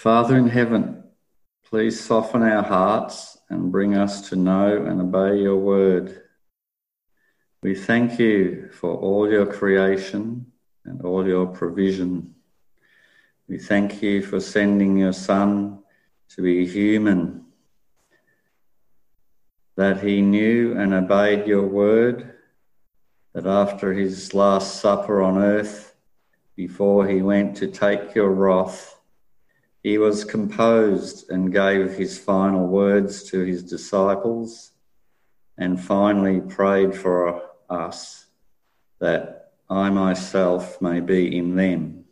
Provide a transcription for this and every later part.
Father in heaven, please soften our hearts and bring us to know and obey your word. We thank you for all your creation and all your provision. We thank you for sending your Son to be human, that he knew and obeyed your word, that after his last supper on earth, before he went to take your wrath, he was composed and gave his final words to his disciples and finally prayed for us that I myself may be in them.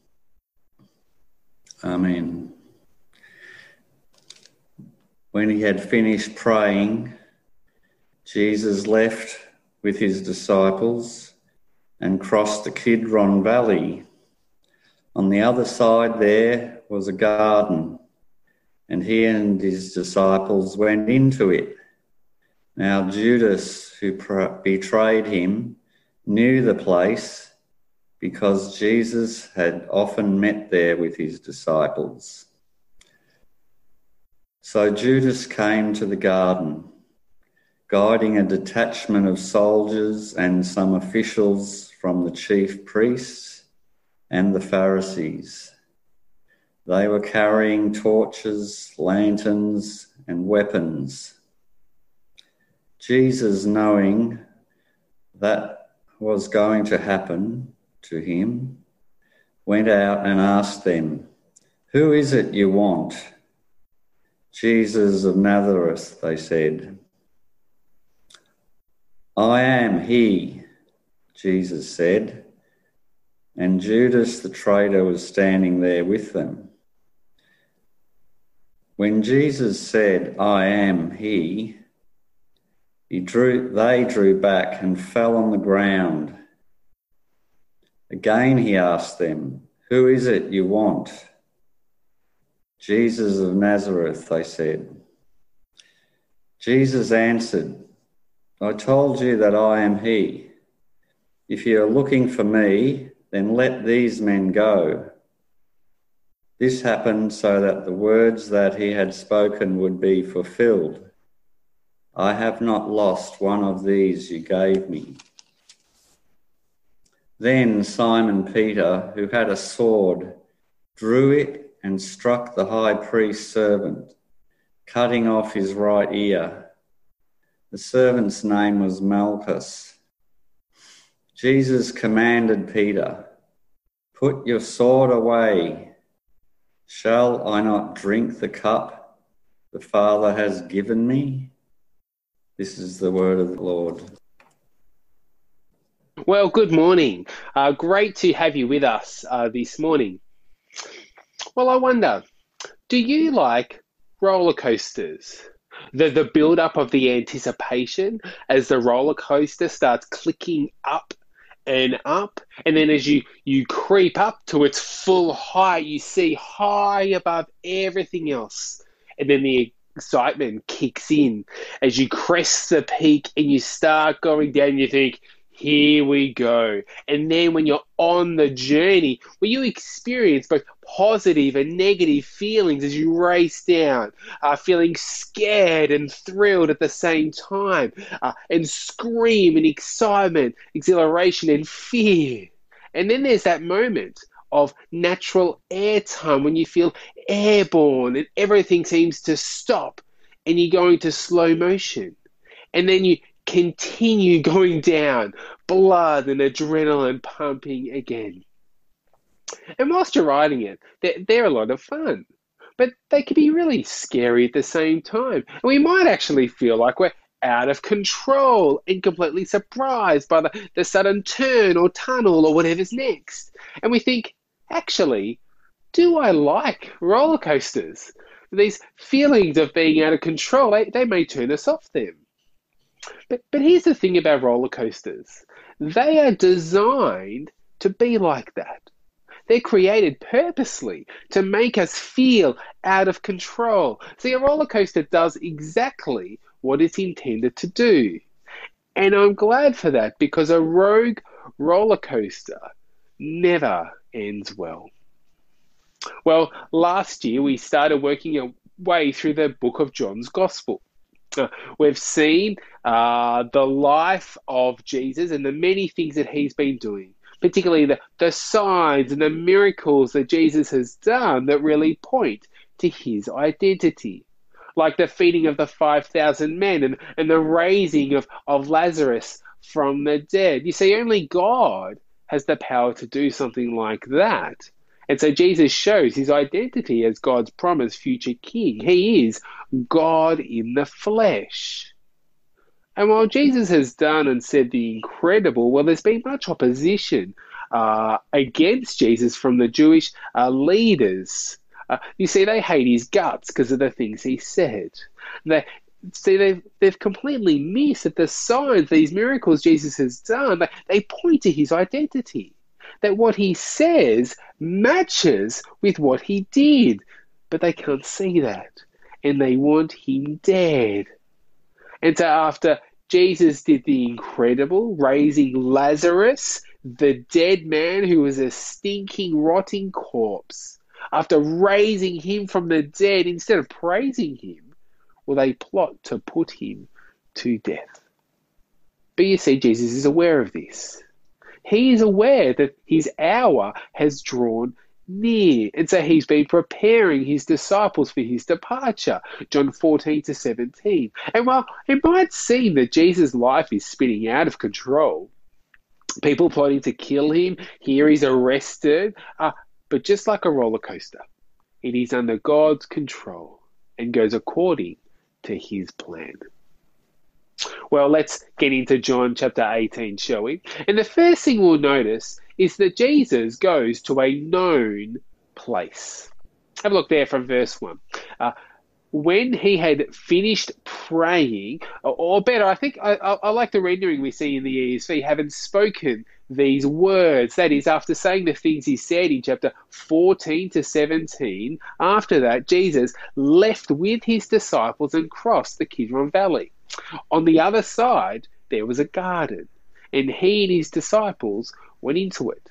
Amen. When he had finished praying, Jesus left with his disciples and crossed the Kidron Valley. On the other side, there was a garden, and he and his disciples went into it. Now, Judas, who betrayed him, knew the place because Jesus had often met there with his disciples. So Judas came to the garden, guiding a detachment of soldiers and some officials from the chief priests and the Pharisees. They were carrying torches, lanterns, and weapons. Jesus, knowing that was going to happen to him, went out and asked them, Who is it you want? Jesus of Nazareth, they said. I am he, Jesus said, and Judas the traitor was standing there with them. When Jesus said, I am he, he drew, they drew back and fell on the ground. Again he asked them, Who is it you want? Jesus of Nazareth, they said. Jesus answered, I told you that I am he. If you are looking for me, then let these men go. This happened so that the words that he had spoken would be fulfilled. I have not lost one of these you gave me. Then Simon Peter, who had a sword, drew it and struck the high priest's servant, cutting off his right ear. The servant's name was Malchus. Jesus commanded Peter, Put your sword away. Shall I not drink the cup the Father has given me? This is the word of the Lord. Well, good morning. Uh, great to have you with us uh, this morning. Well, I wonder, do you like roller coasters? The, the build up of the anticipation as the roller coaster starts clicking up and up, and then as you, you creep up to its full height, you see high above everything else. And then the excitement kicks in as you crest the peak and you start going down. You think, here we go. And then when you're on the journey, where you experience both positive and negative feelings as you race down, uh, feeling scared and thrilled at the same time, uh, and scream and excitement, exhilaration and fear. And then there's that moment of natural air time when you feel airborne and everything seems to stop and you go into slow motion. And then you continue going down, blood and adrenaline pumping again. And whilst you're riding it, they're, they're a lot of fun, but they can be really scary at the same time. And we might actually feel like we're out of control and completely surprised by the, the sudden turn or tunnel or whatever's next. And we think, actually, do I like roller coasters? These feelings of being out of control, they, they may turn us off them. But, but here's the thing about roller coasters they are designed to be like that. They're created purposely to make us feel out of control. See, a roller coaster does exactly what it's intended to do. And I'm glad for that because a rogue roller coaster never ends well. Well, last year we started working our way through the book of John's Gospel. We've seen uh, the life of Jesus and the many things that he's been doing, particularly the, the signs and the miracles that Jesus has done that really point to his identity. Like the feeding of the 5,000 men and, and the raising of, of Lazarus from the dead. You see, only God has the power to do something like that. And so Jesus shows his identity as God's promised future king. He is God in the flesh. And while Jesus has done and said the incredible, well, there's been much opposition uh, against Jesus from the Jewish uh, leaders. Uh, you see, they hate his guts because of the things he said. They, see, they've, they've completely missed that the signs, these miracles Jesus has done, they, they point to his identity that what he says matches with what he did. But they can't see that. And they want him dead. And so after Jesus did the incredible, raising Lazarus, the dead man who was a stinking, rotting corpse, after raising him from the dead, instead of praising him, well, they plot to put him to death. But you see, Jesus is aware of this. He is aware that his hour has drawn near. And so he's been preparing his disciples for his departure. John 14 to 17. And while it might seem that Jesus' life is spinning out of control, people plotting to kill him, here he's arrested, uh, but just like a roller coaster, it is under God's control and goes according to his plan. Well, let's get into John chapter 18, shall we? And the first thing we'll notice is that Jesus goes to a known place. Have a look there from verse 1. Uh, when he had finished praying, or better, I think I, I, like the rendering we see in the ESV, having spoken these words. That is, after saying the things he said in chapter 14 to 17, after that, Jesus left with his disciples and crossed the Kidron Valley. On the other side, there was a garden, and he and his disciples went into it.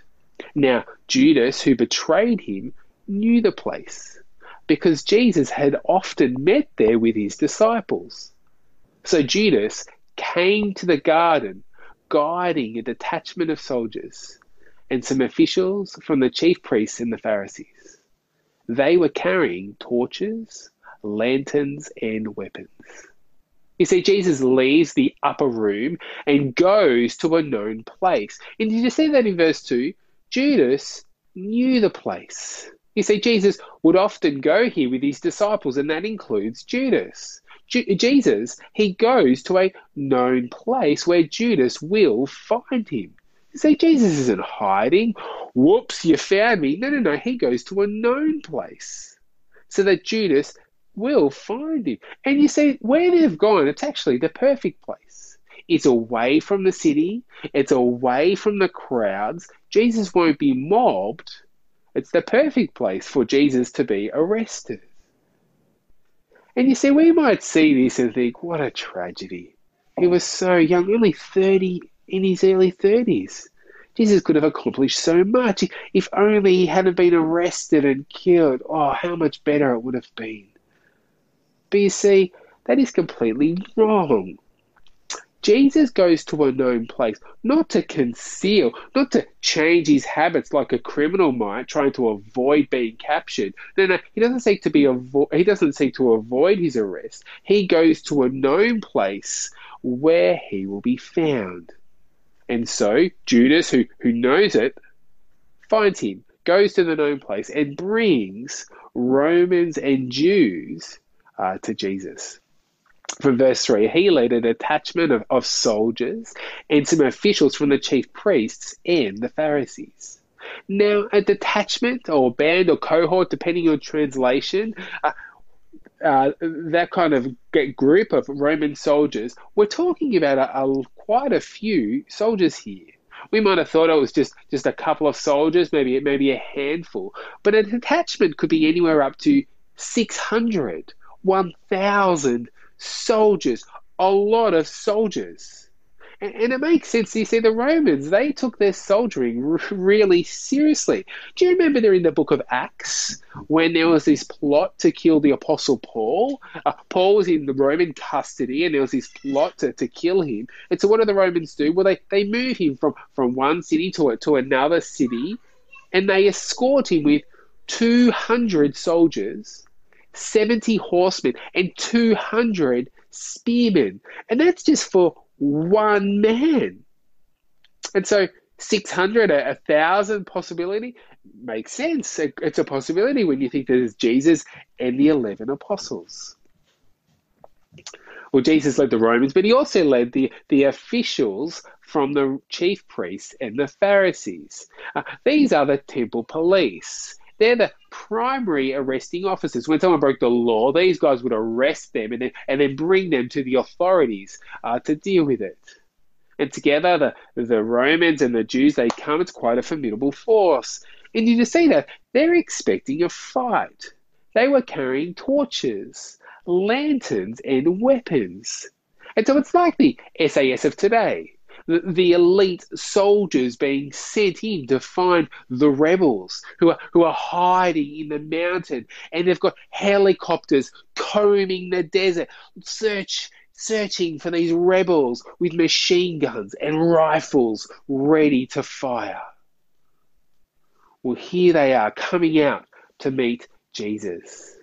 Now, Judas, who betrayed him, knew the place because Jesus had often met there with his disciples. So Judas came to the garden guiding a detachment of soldiers and some officials from the chief priests and the Pharisees. They were carrying torches, lanterns, and weapons. You see, Jesus leaves the upper room and goes to a known place. And did you see that in verse 2? Judas knew the place. You see, Jesus would often go here with his disciples, and that includes Judas. Ju- Jesus, he goes to a known place where Judas will find him. You see, Jesus isn't hiding. Whoops, you found me. No, no, no. He goes to a known place so that Judas will find him. And you see, where they've gone, it's actually the perfect place. It's away from the city, it's away from the crowds. Jesus won't be mobbed. It's the perfect place for Jesus to be arrested. And you see, we might see this and think, what a tragedy. He was so young, only 30 in his early 30s. Jesus could have accomplished so much. If only he hadn't been arrested and killed. Oh, how much better it would have been. See, that is completely wrong. Jesus goes to a known place not to conceal, not to change his habits like a criminal might, trying to avoid being captured. No, no, he doesn't seek to be avo- he doesn't seek to avoid his arrest. He goes to a known place where he will be found. And so Judas, who, who knows it, finds him, goes to the known place, and brings Romans and Jews uh, to Jesus. From verse 3, he led a detachment of, of soldiers and some officials from the chief priests and the Pharisees. Now, a detachment or band or cohort, depending on translation, uh, uh, that kind of group of Roman soldiers, we're talking about a, a, quite a few soldiers here. We might have thought it was just, just a couple of soldiers, maybe maybe a handful, but a detachment could be anywhere up to 600 1,000 soldiers, a lot of soldiers. And, and it makes sense. You see, the Romans, they took their soldiering really seriously. Do you remember they're in the book of Acts when there was this plot to kill the Apostle Paul? Uh, Paul was in the Roman custody and there was this plot to, to kill him. And so what do the Romans do? Well, they, they move him from, from one city to, to another city and they escort him with 200 soldiers, 70 horsemen, and 200 spearmen. And that's just for one man. And so 600, a, a thousand possibility makes sense. It's a possibility when you think there's Jesus and the 11 apostles. Well, Jesus led the Romans, but he also led the, the officials from the chief priests and the Pharisees. Uh, these are the temple police. They're the primary arresting officers. When someone broke the law, these guys would arrest them and then, and then bring them to the authorities uh, to deal with it. And together, the, the Romans and the Jews, they come, it's quite a formidable force. And you just see that they're expecting a fight. They were carrying torches, lanterns, and weapons. And so it's like the SAS of today the, elite soldiers being sent in to find the rebels who are, who are hiding in the mountain. And they've got helicopters combing the desert, search, searching for these rebels with machine guns and rifles ready to fire. Well, here they are coming out to meet Jesus.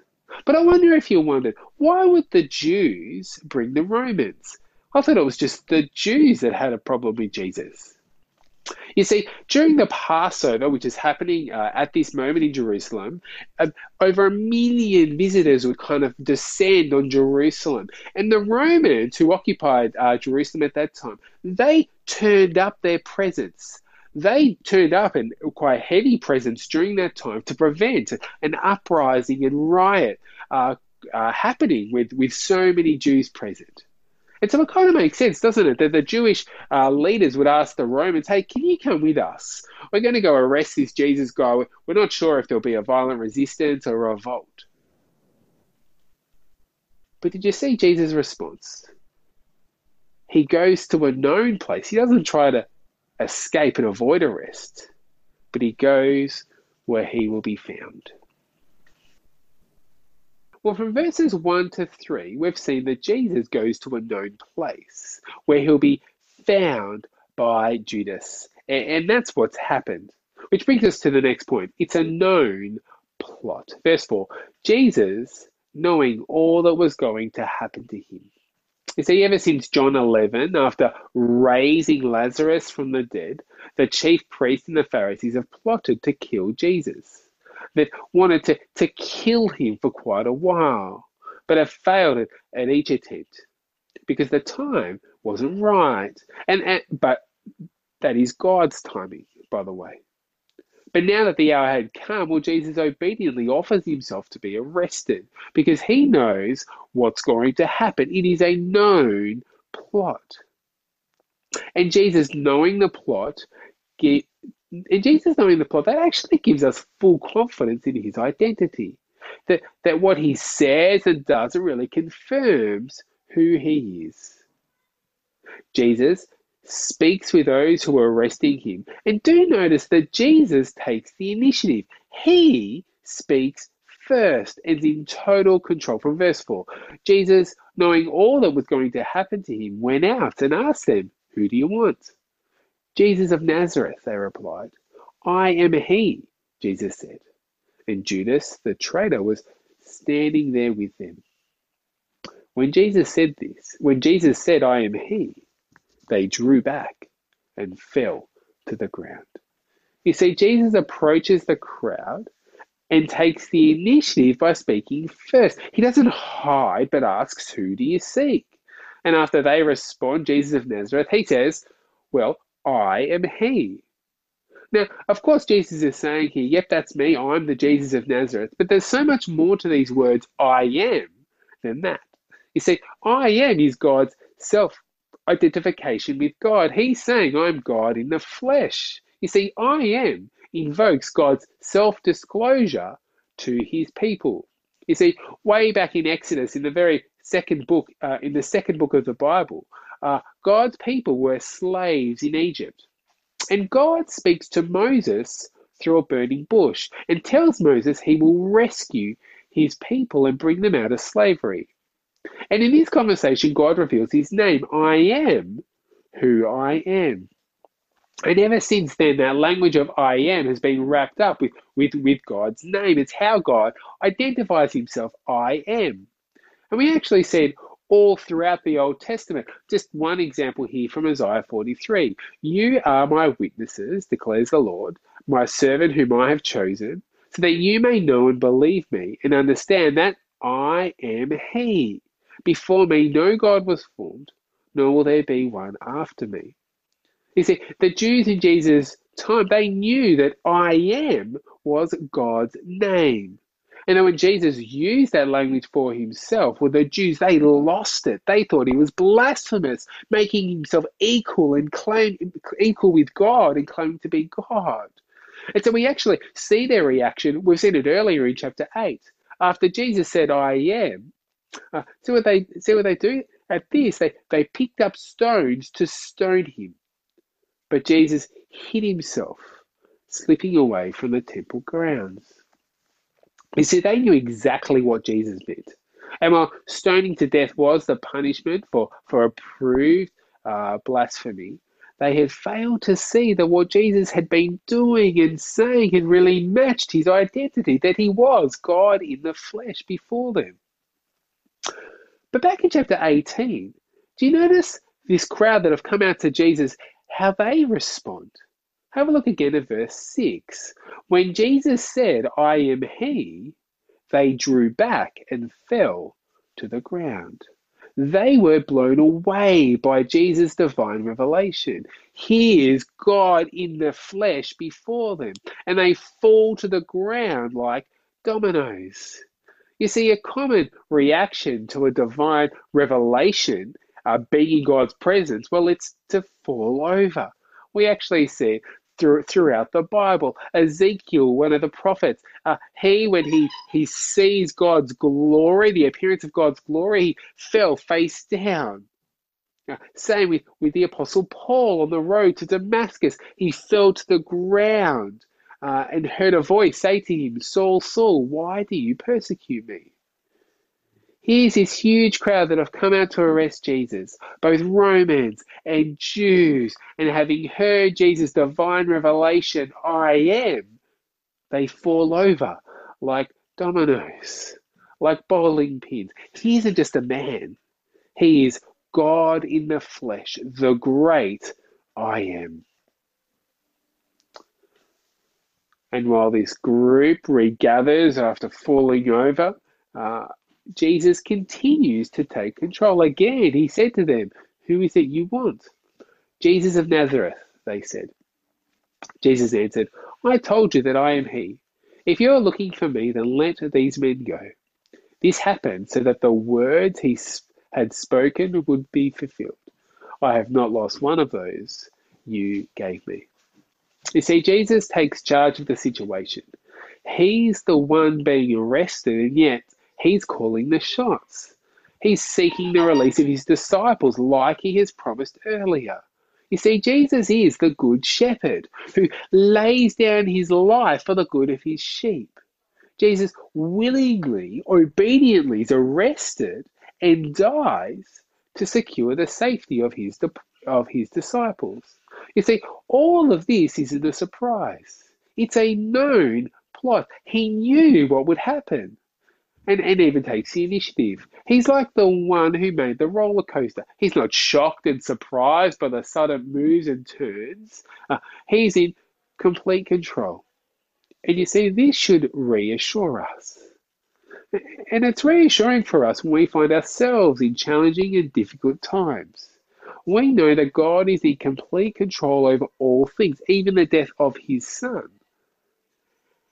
But I wonder if you wondered, why would the Jews bring the Romans? I thought it was just the Jews that had a problem with Jesus. You see, during the Passover, which is happening uh, at this moment in Jerusalem, uh, over a million visitors would kind of descend on Jerusalem. And the Romans who occupied uh, Jerusalem at that time, they turned up their presence. They turned up in quite heavy presence during that time to prevent an uprising and riot uh, uh, happening with, with so many Jews present. And so it kind of makes sense, doesn't it, that the Jewish uh, leaders would ask the Romans, hey, can you come with us? We're going to go arrest this Jesus guy. We're not sure if there'll be a violent resistance or a revolt. But did you see Jesus' response? He goes to a known place. He doesn't try to escape and avoid arrest, but he goes where he will be found. Well, from verses 1 to 3, we've seen that Jesus goes to a known place where he'll be found by Judas. And, that's what's happened. Which brings us to the next point. It's a known plot. Verse 4 Jesus, knowing all that was going to happen to him. You see, ever since John 11, after raising Lazarus from the dead, the chief priests and the Pharisees have plotted to kill Jesus that wanted to, to kill him for quite a while, but have failed at, at each attempt because the time wasn't right. And, and but that is God's timing, by the way. But now that the hour had come, well, Jesus obediently offers himself to be arrested because he knows what's going to happen. It is a known plot. And Jesus, knowing the plot, in Jesus knowing the plot, that actually gives us full confidence in his identity. That, that what he says and does really confirms who he is. Jesus speaks with those who are arresting him. And do notice that Jesus takes the initiative. He speaks first and is in total control. From verse 4, Jesus, knowing all that was going to happen to him, went out and asked them, Who do you want? Jesus of Nazareth, they replied. I am he, Jesus said. And Judas, the traitor, was standing there with them. When Jesus said this, when Jesus said, I am he, they drew back and fell to the ground. You see, Jesus approaches the crowd and takes the initiative by speaking first. He doesn't hide, but asks, Who do you seek? And after they respond, Jesus of Nazareth, he says, Well, I am he. Now, of course, Jesus is saying here, yep, that's me, I'm the Jesus of Nazareth. But there's so much more to these words, I am, than that. You see, I am is God's self identification with God. He's saying, I'm God in the flesh. You see, I am invokes God's self disclosure to his people. You see, way back in Exodus, in the very second book, uh, in the second book of the Bible, uh, God's people were slaves in Egypt. And God speaks to Moses through a burning bush and tells Moses he will rescue his people and bring them out of slavery. And in this conversation, God reveals his name I am who I am. And ever since then, that language of I am has been wrapped up with, with, with God's name. It's how God identifies himself I am. And we actually said all throughout the Old Testament. Just one example here from Isaiah 43. You are my witnesses, declares the Lord, my servant whom I have chosen, so that you may know and believe me and understand that I am He. Before me, no God was formed, nor will there be one after me. You see, the Jews in Jesus' time, they knew that I am was God's name. And then when Jesus used that language for himself, well, the Jews, they lost it. They thought he was blasphemous, making himself equal and claim equal with God and claiming to be God. And so we actually see their reaction. We've seen it earlier in chapter 8. After Jesus said, I am, uh, see what they see what they do? At this, they, they picked up stones to stone him. But Jesus hid himself, slipping away from the temple grounds. You see, they knew exactly what Jesus meant. And while stoning to death was the punishment for, for approved uh, blasphemy, they had failed to see that what Jesus had been doing and saying had really matched his identity, that he was God in the flesh before them. But back in chapter 18, do you notice this crowd that have come out to Jesus, how they respond? Have a look again at verse 6. When Jesus said, I am He, they drew back and fell to the ground. They were blown away by Jesus' divine revelation. He is God in the flesh before them, and they fall to the ground like dominoes. You see, a common reaction to a divine revelation uh, being in God's presence, well, it's to fall over. We actually see through, throughout the Bible. Ezekiel, one of the prophets, uh, he, when he, he sees God's glory, the appearance of God's glory, he fell face down. Uh, same with, with the Apostle Paul on the road to Damascus. He fell to the ground uh, and heard a voice say to him, Saul, Saul, why do you persecute me? Here's this huge crowd that have come out to arrest Jesus, both Romans and Jews, and having heard Jesus' divine revelation, I am, they fall over like dominoes, like bowling pins. He isn't just a man, he is God in the flesh, the great I am. And while this group regathers after falling over, uh, Jesus continues to take control. Again, he said to them, Who is it you want? Jesus of Nazareth, they said. Jesus answered, I told you that I am he. If you are looking for me, then let these men go. This happened so that the words he had spoken would be fulfilled. I have not lost one of those you gave me. You see, Jesus takes charge of the situation. He's the one being arrested, and yet he's calling the shots. He's seeking the release of his disciples, like he has promised earlier. You see, Jesus is the good shepherd who lays down his life for the good of his sheep. Jesus willingly, obediently is arrested and dies to secure the safety of his, of his disciples. You see, all of this isn't a surprise. It's a known plot. He knew what would happen and, and even takes the initiative. He's like the one who made the roller coaster. He's not shocked and surprised by the sudden moves and turns. Uh, he's in complete control. And you see, this should reassure us. And it's reassuring for us when we find ourselves in challenging and difficult times. We know that God is in complete control over all things, even the death of his son.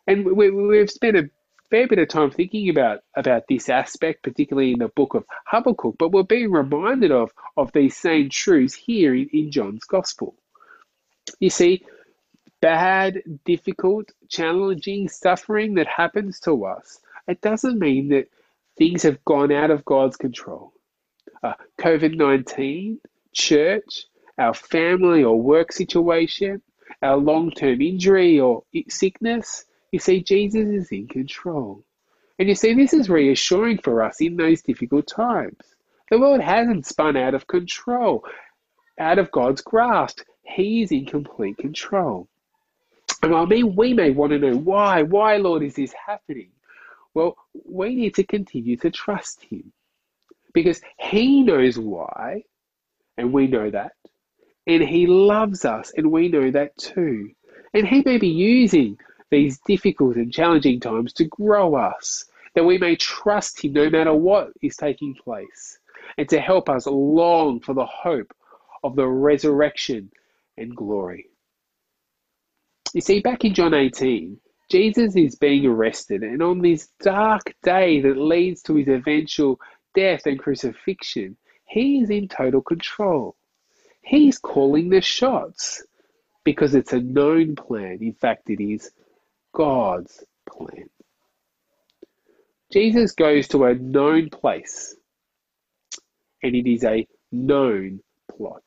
And we, have spent a fair bit of time thinking about about this aspect, particularly in the book of Habakkuk, but we're being reminded of, of these same truths here in, in John's Gospel. You see, bad, difficult, challenging suffering that happens to us, it doesn't mean that things have gone out of God's control. Uh, COVID 19, church, our family or work situation, our long term injury or sickness, you see, Jesus is in control. And you see, this is reassuring for us in those difficult times. The world hasn't spun out of control, out of God's grasp. He is in complete control. And I mean, we may want to know why. Why, Lord, is this happening? Well, we need to continue to trust Him because He knows why, and we know that. And He loves us, and we know that too. And He may be using these difficult and challenging times to grow us, that we may trust Him no matter what is taking place, and to help us long for the hope of the resurrection and glory. You see, back in John 18, Jesus is being arrested, and on this dark day that leads to his eventual death and crucifixion, he is in total control. He's calling the shots because it's a known plan. In fact, it is God's plan. Jesus goes to a known place, and it is a known plot.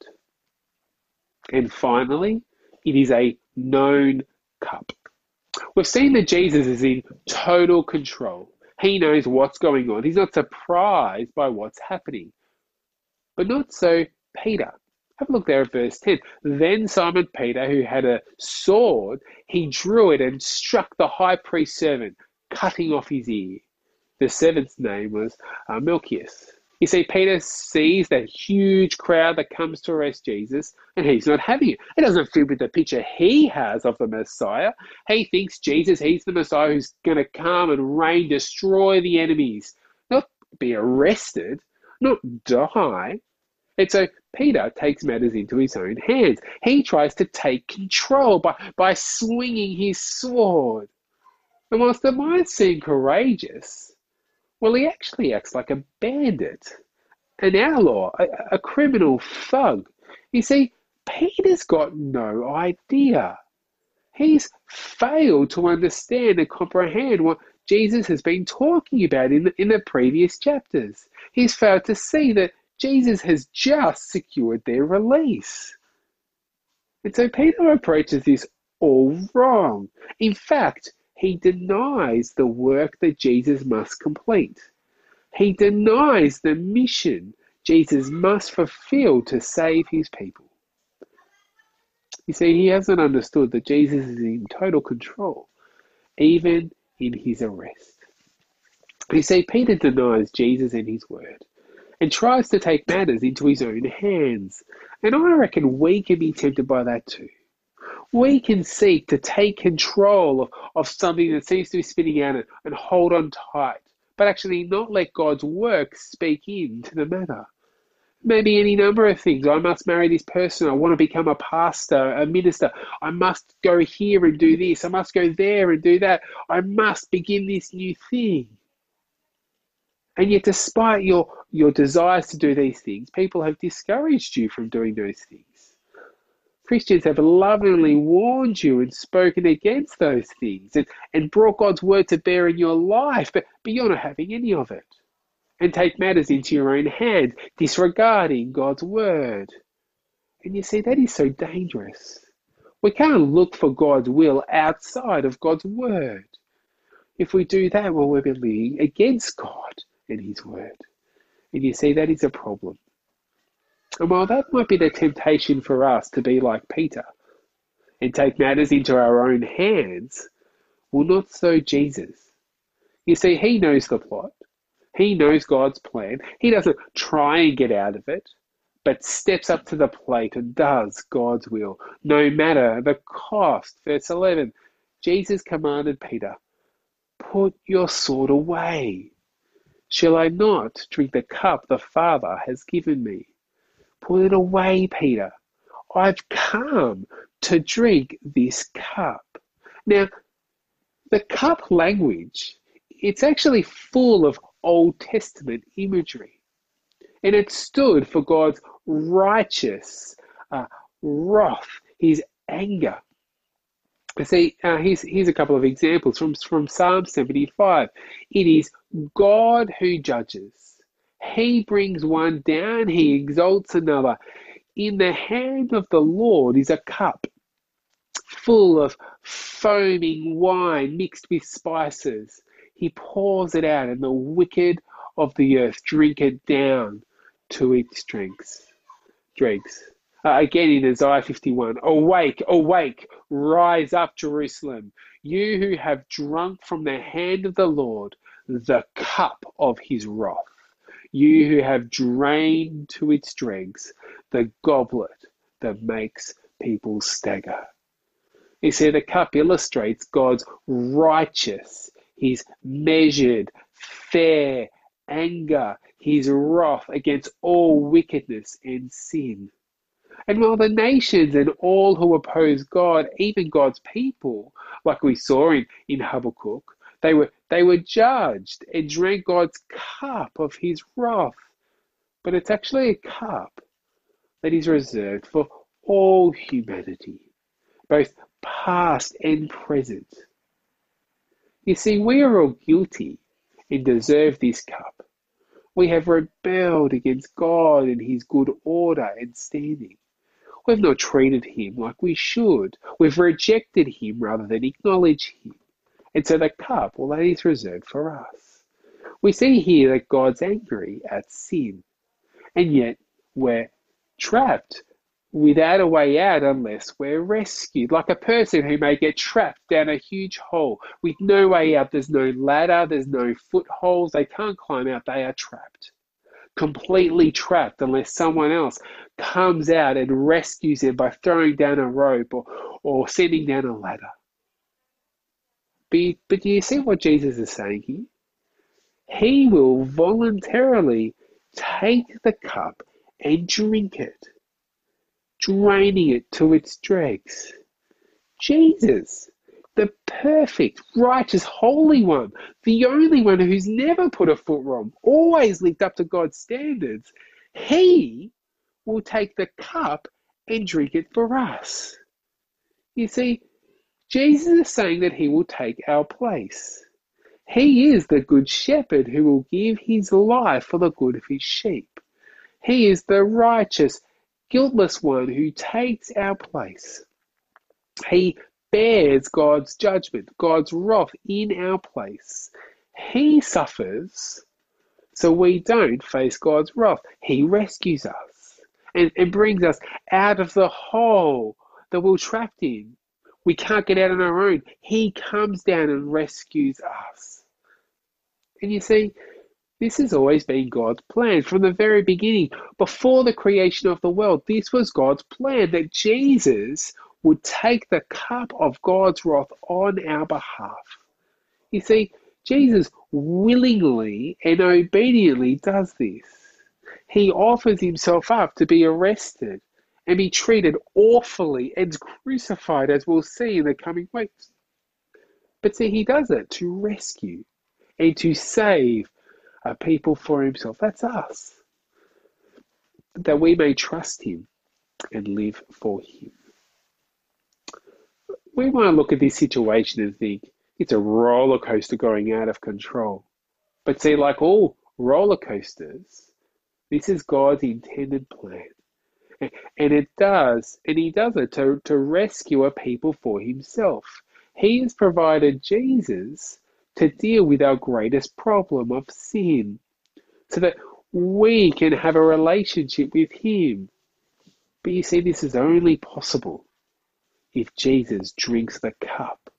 And finally, it is a known cup. We've seen that Jesus is in total control. He knows what's going on. He's not surprised by what's happening. But not so Peter. Have a look there at verse 10. Then Simon Peter, who had a sword, he drew it and struck the high priest's servant, cutting off his ear. The servant's name was uh. You see, Peter sees that huge crowd that comes to arrest Jesus, and he's not having it. It doesn't fit with the picture he has of the Messiah. He thinks Jesus, he's the Messiah who's going to come and reign, destroy the enemies, not be arrested, not die. And so Peter takes matters into his own hands. He tries to take control by, by swinging his sword. And whilst it might seem courageous, well, he actually acts like a bandit, an outlaw, a, a criminal thug. You see, Peter's got no idea. He's failed to understand and comprehend what Jesus has been talking about in the, in the previous chapters. He's failed to see that Jesus has just secured their release. And so Peter approaches this all wrong. In fact, he denies the work that Jesus must complete. He denies the mission Jesus must fulfill to save his people. You see, he hasn't understood that Jesus is in total control, even in his arrest. You see, Peter denies Jesus and his word and tries to take matters into his own hands. And I reckon we can be tempted by that too we can seek to take control of, of something that seems to be spinning out and, and hold on tight, but actually not let God's work speak into the matter. Maybe any number of things. I must marry this person. I want to become a pastor, a minister. I must go here and do this. I must go there and do that. I must begin this new thing. And yet, despite your, your desires to do these things, people have discouraged you from doing those things. Christians have lovingly warned you and spoken against those things and, and brought God's word to bear in your life, but, but you're not having any of it. And take matters into your own hands, disregarding God's word. And you see, that is so dangerous. We can't look for God's will outside of God's word. If we do that, well, we're living against God and His word. And you see, that is a problem. And while that might be the temptation for us to be like Peter and take matters into our own hands, well, not so Jesus. You see, he knows the plot. He knows God's plan. He doesn't try and get out of it, but steps up to the plate and does God's will, no matter the cost. Verse 11 Jesus commanded Peter, Put your sword away. Shall I not drink the cup the Father has given me? Put it away, Peter. I've come to drink this cup. Now, the cup language, it's actually full of Old Testament imagery. And it stood for God's righteous uh, wrath, his anger. See, uh, here's, here's a couple of examples from, from Psalm 75. It is God who judges. He brings one down, he exalts another. in the hand of the Lord is a cup full of foaming wine mixed with spices. He pours it out, and the wicked of the earth drink it down to its dregs. dregs. Uh, again in Isaiah 51 Awake, awake, rise up, Jerusalem, you who have drunk from the hand of the Lord the cup of his wrath, you who have drained to its dregs the goblet that makes people stagger. You see, the cup illustrates God's righteous, his measured, fair anger, his wrath against all wickedness and sin. And while the nations and all who oppose God, even God's people, like we saw in, in Habakkuk, they were, they were judged and drank God's cup of his wrath. But it's actually a cup that is reserved for all humanity, both past and present. You see, we are all guilty and deserve this cup. We have rebelled against God and His good order and standing. We've not treated Him like we should. We've rejected Him rather than acknowledge Him. And so the cup, well, that is reserved for us. We see here that God's angry at sin, and yet we're trapped without a way out unless we're rescued. Like a person who may get trapped down a huge hole with no way out. There's no ladder, there's no footholds, they can't climb out, they are trapped. Completely trapped unless someone else comes out and rescues them by throwing down a rope or, or sending down a ladder. But, do you see what Jesus is saying here? He will voluntarily take the cup and drink it draining it to its dregs. Jesus, the perfect, righteous, holy one, the only one who's never put a foot wrong, always lived up to God's standards, he will take the cup and drink it for us. You see, Jesus is saying that he will take our place. He is the good shepherd who will give his life for the good of his sheep. He is the righteous, guiltless one who takes our place. He bears God's judgment, God's wrath in our place. He suffers so we don't face God's wrath. He rescues us and, and brings us out of the hole that we're trapped in. We can't get out on our own. He comes down and rescues us. And you see, this has always been God's plan from the very beginning. Before the creation of the world, this was God's plan that Jesus would take the cup of God's wrath on our behalf. You see, Jesus willingly and obediently does this. He offers himself up to be arrested and be treated awfully and crucified, as we'll see in the coming weeks. But see, he does it to rescue and to save a people for himself. That's us. That we may trust him and live for him. We might look at this situation and think it's a roller coaster going out of control. But see, like all roller coasters, this is God's intended plan. And it does, and He does it to, to rescue a people for Himself. He has provided Jesus to deal with our greatest problem of sin so that we can have a relationship with Him. But you see, this is only possible if Jesus drinks the cup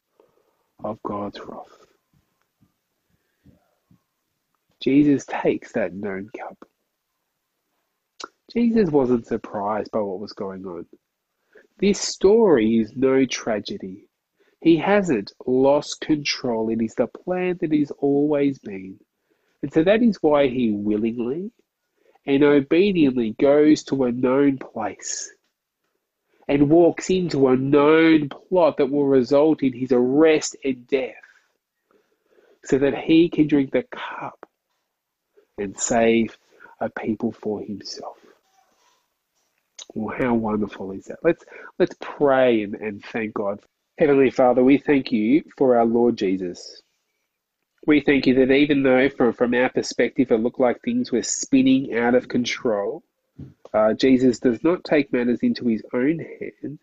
of God's wrath. Jesus takes that known cup. Jesus wasn't surprised by what was going on. This story is no tragedy. He hasn't lost control. It is the plan that he's always been. And so that is why he willingly and obediently goes to a known place and walks into a known plot that will result in his arrest and death so that he can drink the cup and save a people for himself. Well, how wonderful is that? Let's let's pray and, and thank God. Heavenly Father, we thank you for our Lord Jesus. We thank you that even though from, from our perspective it looked like things were spinning out of control, Uh, Jesus does not take matters into his own hand,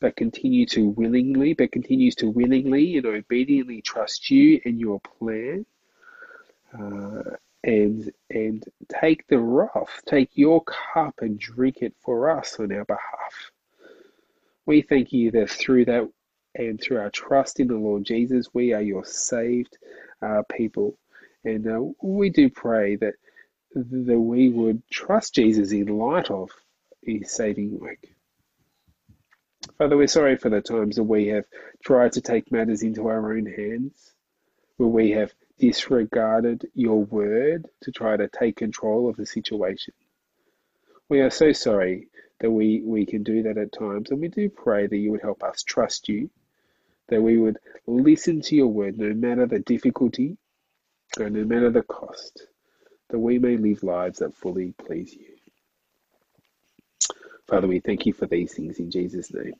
but continue to willingly, but continues to willingly and obediently trust you and your plan, uh, and and take the wrath, take your cup and drink it for us on our behalf. We thank you that through that and through our trust in the Lord Jesus, we are your saved uh, people, and uh, we do pray that that we would trust Jesus in light of his saving work. Father, we're sorry for the times that we have tried to take matters into our own hands, where we have disregarded your word to try to take control of the situation. We are so sorry that we, we can do that at times, and we do pray that you would help us trust you, that we would listen to your word no matter the difficulty and no matter the cost, that we may live lives that fully please you. Father, we thank you for these things in Jesus' name.